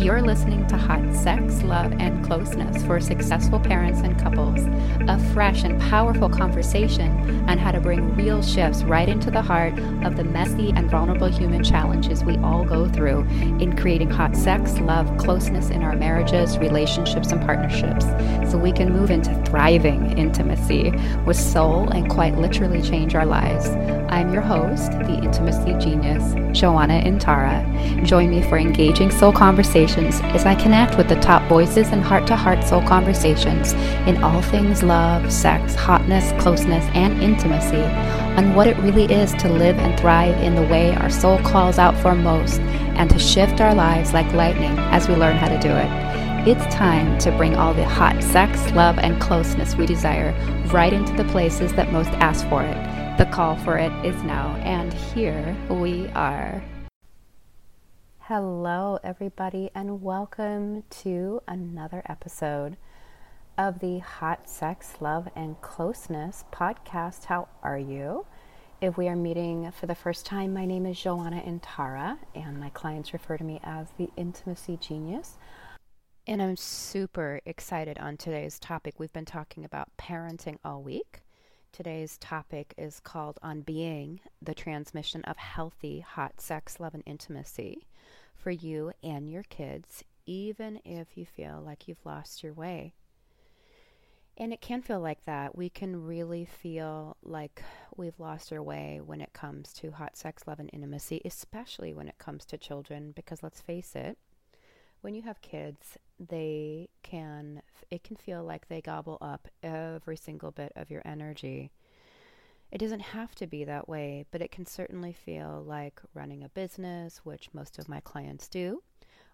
You're listening to Hot Sex, Love, and Closeness for Successful Parents and Couples, a fresh and powerful conversation on how to bring real shifts right into the heart of the messy and vulnerable human challenges we all go through in creating hot sex, love, closeness in our marriages, relationships, and partnerships so we can move into thriving intimacy with soul and quite literally change our lives. I'm your host, the intimacy genius, Joanna Intara. Join me for engaging soul conversations as I connect with the top voices and heart to heart soul conversations in all things love, sex, hotness, closeness, and intimacy on what it really is to live and thrive in the way our soul calls out for most and to shift our lives like lightning as we learn how to do it. It's time to bring all the hot sex, love, and closeness we desire right into the places that most ask for it. The call for it is now, and here we are. Hello, everybody, and welcome to another episode of the Hot Sex, Love, and Closeness podcast. How are you? If we are meeting for the first time, my name is Joanna Intara, and my clients refer to me as the Intimacy Genius. And I'm super excited on today's topic. We've been talking about parenting all week. Today's topic is called On Being the Transmission of Healthy Hot Sex, Love, and Intimacy for you and your kids, even if you feel like you've lost your way. And it can feel like that. We can really feel like we've lost our way when it comes to hot sex, love, and intimacy, especially when it comes to children, because let's face it, when you have kids, they can it can feel like they gobble up every single bit of your energy. It doesn't have to be that way, but it can certainly feel like running a business, which most of my clients do,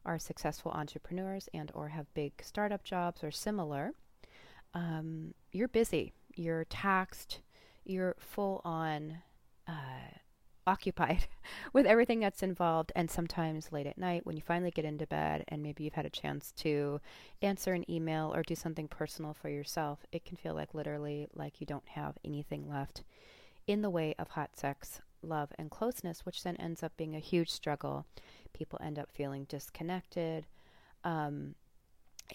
are successful entrepreneurs and or have big startup jobs or similar. Um, you're busy, you're taxed, you're full on uh, occupied with everything that's involved. And sometimes late at night, when you finally get into bed and maybe you've had a chance to answer an email or do something personal for yourself, it can feel like literally like you don't have anything left in the way of hot sex, love, and closeness, which then ends up being a huge struggle. People end up feeling disconnected. Um,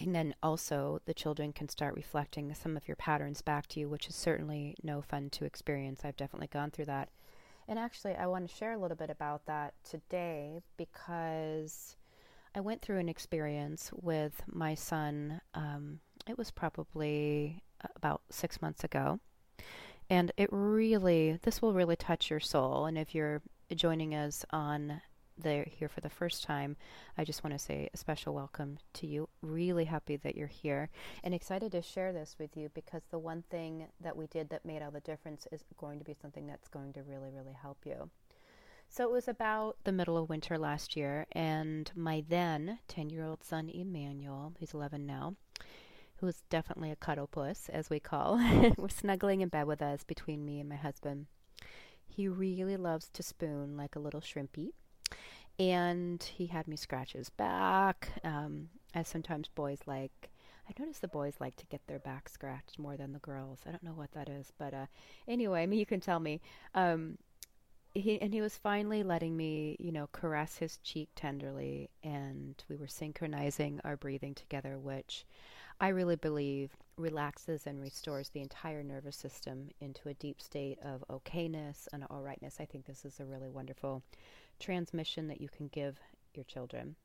and then also, the children can start reflecting some of your patterns back to you, which is certainly no fun to experience. I've definitely gone through that and actually, I want to share a little bit about that today because I went through an experience with my son. Um, it was probably about six months ago. And it really, this will really touch your soul. And if you're joining us on they're here for the first time, I just want to say a special welcome to you. Really happy that you're here and excited to share this with you because the one thing that we did that made all the difference is going to be something that's going to really, really help you. So it was about the middle of winter last year, and my then 10 year old son, Emmanuel, who's 11 now, who is definitely a cuddle puss, as we call, was snuggling in bed with us between me and my husband. He really loves to spoon like a little shrimpy and he had me scratch his back. Um, as sometimes boys like, I notice the boys like to get their back scratched more than the girls. I don't know what that is, but uh, anyway, I mean, you can tell me. Um, he and he was finally letting me, you know, caress his cheek tenderly, and we were synchronizing our breathing together, which I really believe relaxes and restores the entire nervous system into a deep state of okayness and all rightness. I think this is a really wonderful transmission that you can give your children.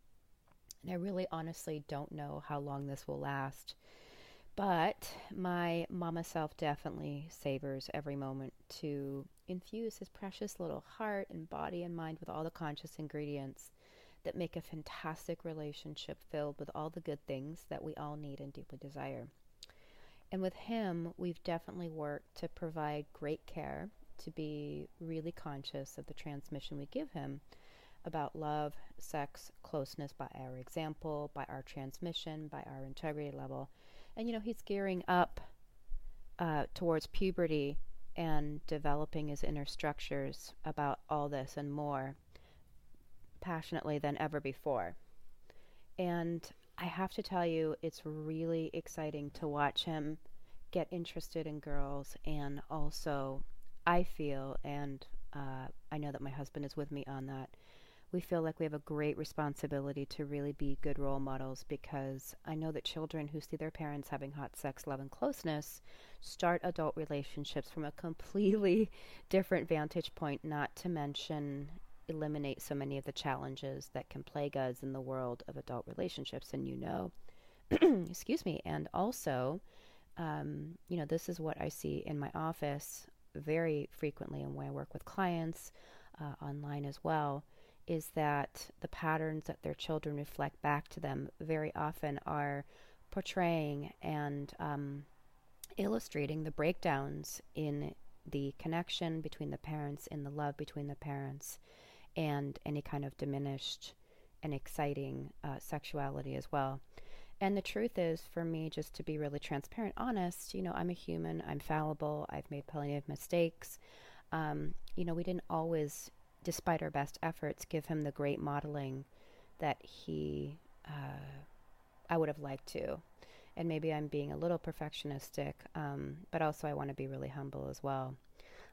And I really honestly don't know how long this will last. But my mama self definitely savors every moment to infuse his precious little heart and body and mind with all the conscious ingredients that make a fantastic relationship filled with all the good things that we all need and deeply desire. And with him, we've definitely worked to provide great care to be really conscious of the transmission we give him about love, sex, closeness by our example, by our transmission, by our integrity level. And you know, he's gearing up uh, towards puberty and developing his inner structures about all this and more passionately than ever before. And I have to tell you, it's really exciting to watch him get interested in girls and also I feel, and uh, I know that my husband is with me on that, we feel like we have a great responsibility to really be good role models because I know that children who see their parents having hot sex, love, and closeness start adult relationships from a completely different vantage point, not to mention eliminate so many of the challenges that can plague us in the world of adult relationships. And you know, excuse me, and also, um, you know, this is what I see in my office very frequently and when I work with clients uh, online as well is that the patterns that their children reflect back to them very often are portraying and um, illustrating the breakdowns in the connection between the parents, in the love between the parents, and any kind of diminished and exciting uh, sexuality as well. And the truth is, for me, just to be really transparent, honest, you know, I'm a human, I'm fallible, I've made plenty of mistakes. Um, you know, we didn't always despite our best efforts, give him the great modeling that he, uh, I would have liked to. And maybe I'm being a little perfectionistic, um, but also I want to be really humble as well.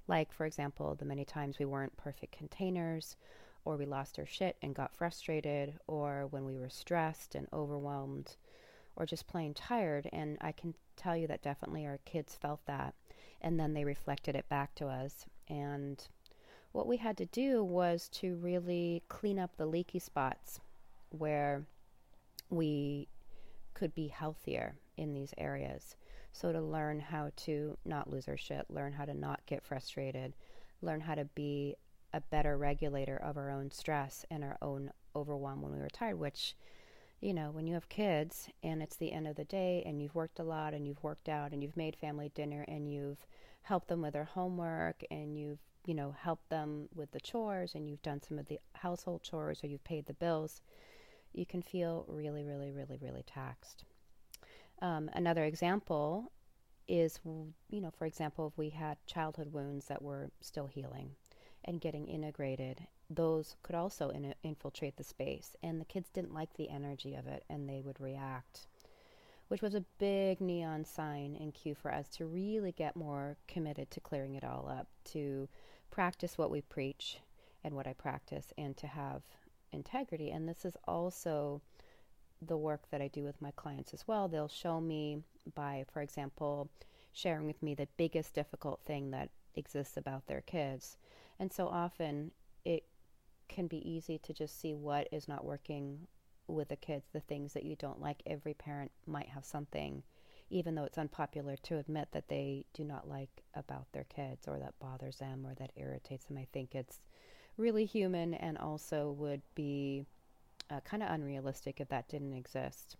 Like, for example, the many times we weren't perfect containers, or we lost our shit and got frustrated, or when we were stressed and overwhelmed, or just plain tired. And I can tell you that definitely our kids felt that. And then they reflected it back to us. And what we had to do was to really clean up the leaky spots where we could be healthier in these areas. So, to learn how to not lose our shit, learn how to not get frustrated, learn how to be a better regulator of our own stress and our own overwhelm when we were tired, which, you know, when you have kids and it's the end of the day and you've worked a lot and you've worked out and you've made family dinner and you've helped them with their homework and you've you know, helped them with the chores and you've done some of the household chores or you've paid the bills, you can feel really, really, really, really taxed. Um, another example is, you know, for example, if we had childhood wounds that were still healing and getting integrated, those could also in- infiltrate the space. And the kids didn't like the energy of it and they would react which was a big neon sign and cue for us to really get more committed to clearing it all up, to practice what we preach and what I practice, and to have integrity. And this is also the work that I do with my clients as well. They'll show me by, for example, sharing with me the biggest difficult thing that exists about their kids. And so often it can be easy to just see what is not working with the kids, the things that you don't like. Every parent might have something, even though it's unpopular to admit that they do not like about their kids or that bothers them or that irritates them. I think it's really human and also would be uh, kind of unrealistic if that didn't exist.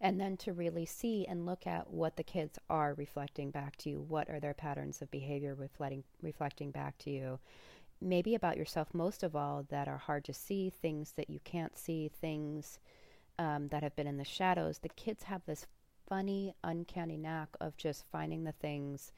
And then to really see and look at what the kids are reflecting back to you. What are their patterns of behavior reflecting reflecting back to you? Maybe about yourself most of all that are hard to see, things that you can't see, things um, that have been in the shadows. The kids have this funny, uncanny knack of just finding the things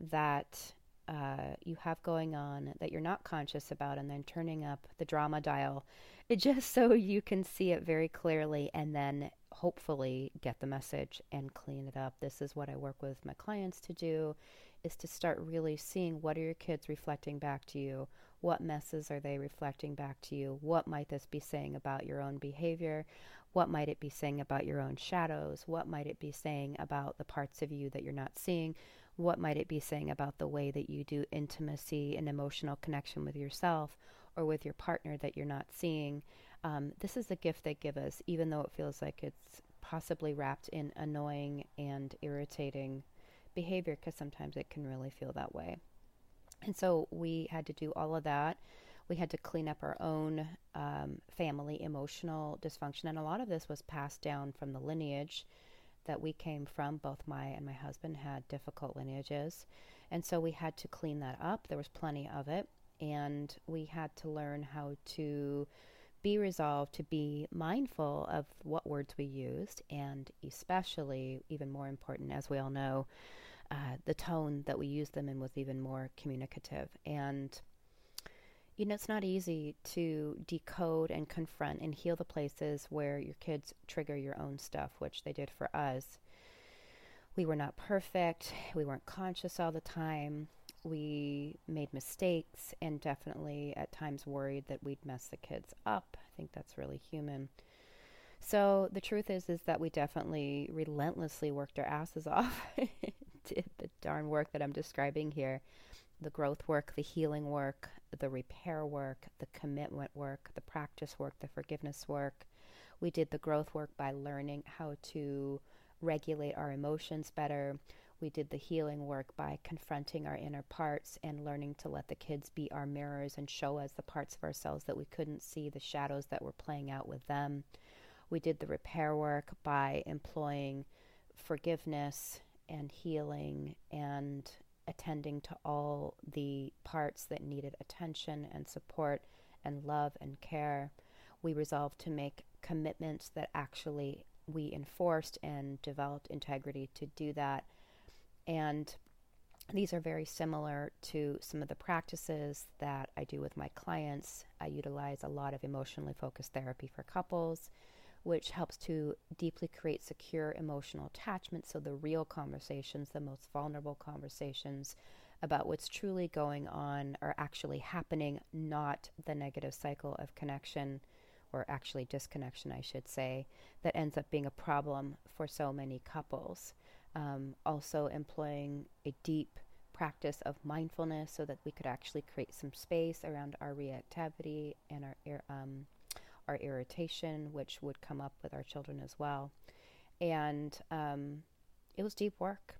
that uh, you have going on that you're not conscious about and then turning up the drama dial just so you can see it very clearly and then hopefully get the message and clean it up. This is what I work with my clients to do is to start really seeing what are your kids reflecting back to you? What messes are they reflecting back to you? What might this be saying about your own behavior? What might it be saying about your own shadows? What might it be saying about the parts of you that you're not seeing? What might it be saying about the way that you do intimacy and emotional connection with yourself or with your partner that you're not seeing? Um, this is a gift they give us, even though it feels like it's possibly wrapped in annoying and irritating behavior because sometimes it can really feel that way. And so we had to do all of that. We had to clean up our own um, family emotional dysfunction. And a lot of this was passed down from the lineage that we came from. Both my and my husband had difficult lineages. And so we had to clean that up. There was plenty of it. And we had to learn how to be resolved to be mindful of what words we used, and especially, even more important, as we all know, uh, the tone that we used them in was even more communicative. And, you know, it's not easy to decode and confront and heal the places where your kids trigger your own stuff, which they did for us. We were not perfect, we weren't conscious all the time. We made mistakes and definitely at times worried that we'd mess the kids up. I think that's really human. So the truth is is that we definitely relentlessly worked our asses off. Did the darn work that I'm describing here. The growth work, the healing work, the repair work, the commitment work, the practice work, the forgiveness work. We did the growth work by learning how to regulate our emotions better. We did the healing work by confronting our inner parts and learning to let the kids be our mirrors and show us the parts of ourselves that we couldn't see, the shadows that were playing out with them. We did the repair work by employing forgiveness and healing and attending to all the parts that needed attention and support and love and care. We resolved to make commitments that actually we enforced and developed integrity to do that and these are very similar to some of the practices that I do with my clients. I utilize a lot of emotionally focused therapy for couples, which helps to deeply create secure emotional attachment. So, the real conversations, the most vulnerable conversations about what's truly going on are actually happening, not the negative cycle of connection or actually disconnection, I should say, that ends up being a problem for so many couples um, also employing a deep practice of mindfulness so that we could actually create some space around our reactivity and our um, our irritation, which would come up with our children as well. And um, it was deep work,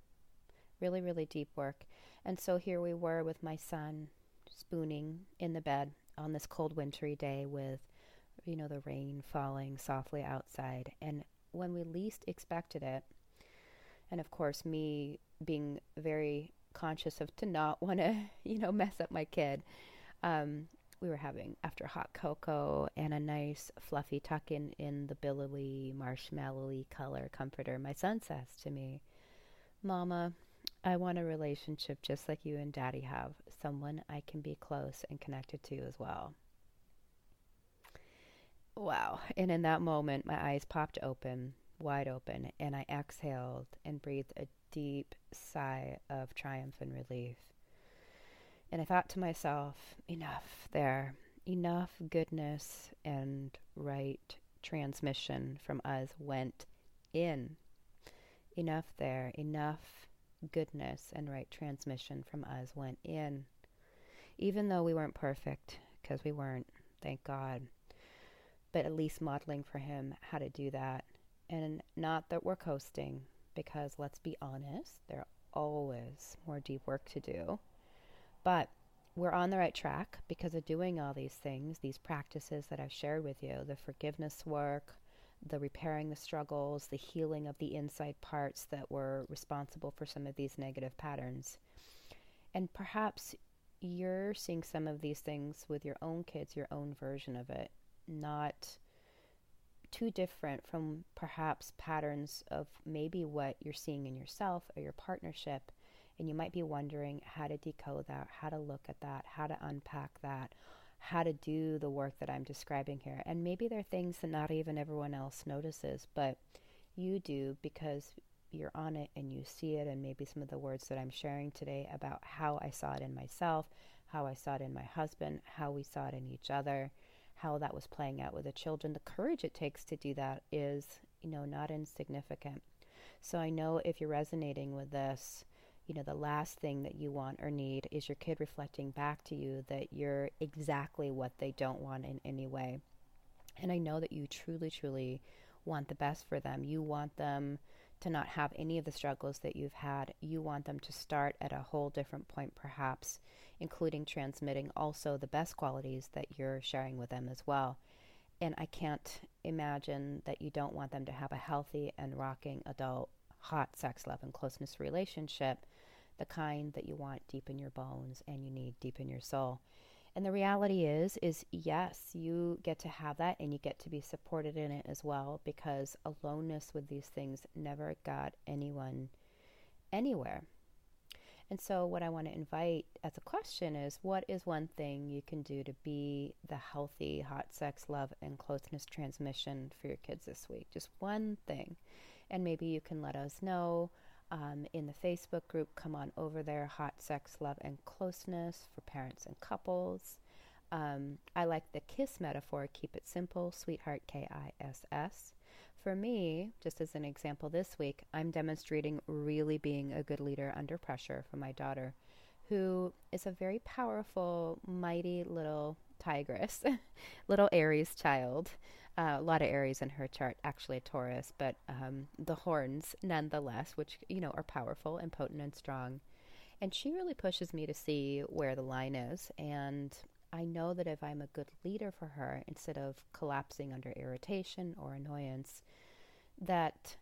really, really deep work. And so here we were with my son spooning in the bed on this cold wintry day with, you know, the rain falling softly outside. And when we least expected it, and of course me being very conscious of to not want to you know mess up my kid um, we were having after hot cocoa and a nice fluffy tuck in in the billowy marshmallowy color comforter my son says to me mama i want a relationship just like you and daddy have. Someone i can be close and connected to as well. Wow. And in that moment my eyes popped open wide open and I exhaled and breathed a deep sigh of triumph and relief. And I thought to myself, enough there, enough goodness and right transmission from us went in. Enough there, enough goodness and right transmission from us went in. Even though we weren't perfect, because we weren't, thank God, but at least modeling for him how to do that and not that we're coasting, because let's be honest, there are always more deep work to do. But we're on the right track because of doing all these things, these practices that I've shared with you the forgiveness work, the repairing the struggles, the healing of the inside parts that were responsible for some of these negative patterns. And perhaps you're seeing some of these things with your own kids, your own version of it, not too different from perhaps patterns of maybe what you're seeing in yourself or your partnership. And you might be wondering how to decode that, how to look at that, how to unpack that, how to do the work that I'm describing here. And maybe there are things that not even everyone else notices, but you do because you're on it and you see it. And maybe some of the words that I'm sharing today about how I saw it in myself, how I saw it in my husband, how we saw it in each other how that was playing out with the children. The courage it takes to do that is, you know, not insignificant. So I know if you're resonating with this, you know, the last thing that you want or need is your kid reflecting back to you that you're exactly what they don't want in any way. And I know that you truly, truly want the best for them. You want them to not have any of the struggles that you've had. You want them to start at a whole different point, perhaps, including transmitting also the best qualities that you're sharing with them as well. And I can't imagine that you don't want them to have a healthy and rocking adult, hot sex, love, and closeness relationship, the kind that you want deep in your bones and you need deep in your soul. And the reality is is yes, you get to have that and you get to be supported in it as well because aloneness with these things never got anyone anywhere. And so what I want to invite as a question is what is one thing you can do to be the healthy hot sex, love and closeness transmission for your kids this week? Just one thing. And maybe you can let us know um, in the Facebook group, come on over there Hot Sex, Love, and Closeness for parents and couples. Um, I like the KISS metaphor, keep it simple, sweetheart, K I S S. For me, just as an example this week, I'm demonstrating really being a good leader under pressure for my daughter, who is a very powerful, mighty little tigress, little Aries child. Uh, a lot of Aries in her chart, actually a Taurus, but um, the horns nonetheless, which, you know, are powerful and potent and strong. And she really pushes me to see where the line is. And I know that if I'm a good leader for her, instead of collapsing under irritation or annoyance, that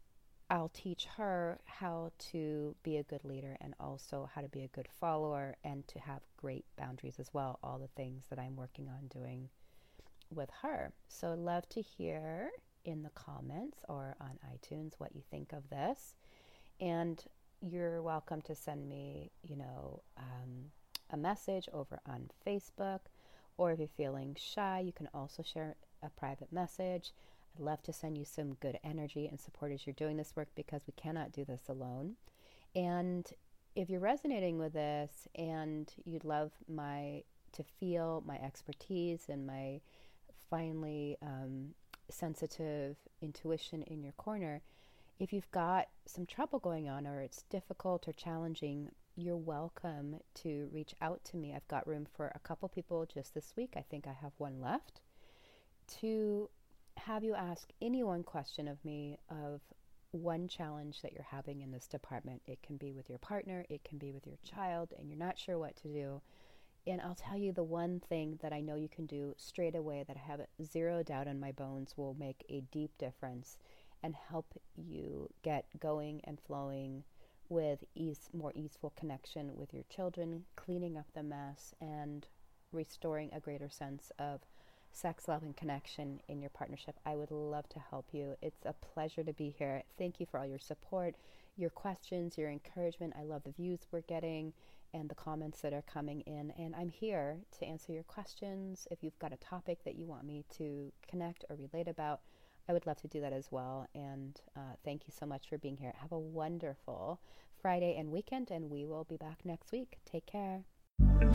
I'll teach her how to be a good leader and also how to be a good follower and to have great boundaries as well. All the things that I'm working on doing with her. So, love to hear in the comments or on iTunes what you think of this. And you're welcome to send me, you know, um, a message over on Facebook. Or if you're feeling shy, you can also share a private message. I'd love to send you some good energy and support as you're doing this work because we cannot do this alone. And if you're resonating with this and you'd love my to feel my expertise and my finely um, sensitive intuition in your corner, if you've got some trouble going on or it's difficult or challenging, you're welcome to reach out to me. I've got room for a couple people just this week. I think I have one left to have you ask any one question of me of one challenge that you're having in this department. It can be with your partner, it can be with your child, and you're not sure what to do. And I'll tell you the one thing that I know you can do straight away that I have zero doubt in my bones will make a deep difference and help you get going and flowing with ease, more easeful connection with your children, cleaning up the mess, and restoring a greater sense of sex, love, and connection in your partnership. I would love to help you. It's a pleasure to be here. Thank you for all your support, your questions, your encouragement. I love the views we're getting and the comments that are coming in. And I'm here to answer your questions. If you've got a topic that you want me to connect or relate about, I would love to do that as well. And uh, thank you so much for being here. Have a wonderful Friday and weekend, and we will be back next week. Take care.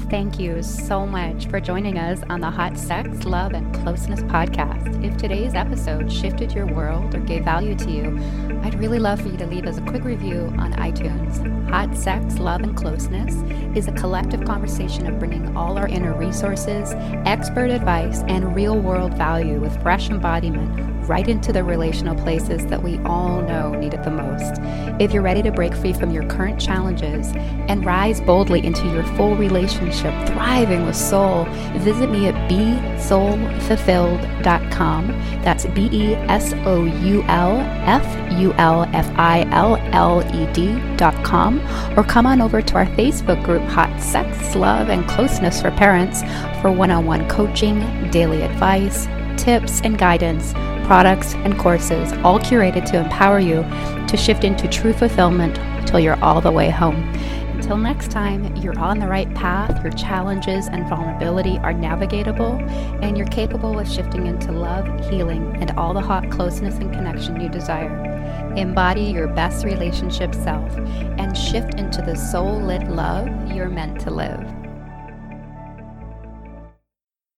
Thank you so much for joining us on the Hot Sex, Love, and Closeness podcast. If today's episode shifted your world or gave value to you, I'd really love for you to leave us a quick review on iTunes. Hot Sex, Love, and Closeness is a collective conversation of bringing all our inner resources, expert advice, and real world value with fresh embodiment right into the relational places that we all know need it the most. If you're ready to break free from your current challenges and rise boldly into your full relationship, thriving with soul, visit me at besoulfulfilled.com. That's B E S O U L F U L F I L L E D.com or come on over to our Facebook group, Hot Sex, Love, and Closeness for Parents, for one on one coaching, daily advice, tips, and guidance products, and courses, all curated to empower you to shift into true fulfillment till you're all the way home. Until next time, you're on the right path, your challenges and vulnerability are navigatable, and you're capable of shifting into love, healing, and all the hot closeness and connection you desire. Embody your best relationship self and shift into the soul lit love you're meant to live.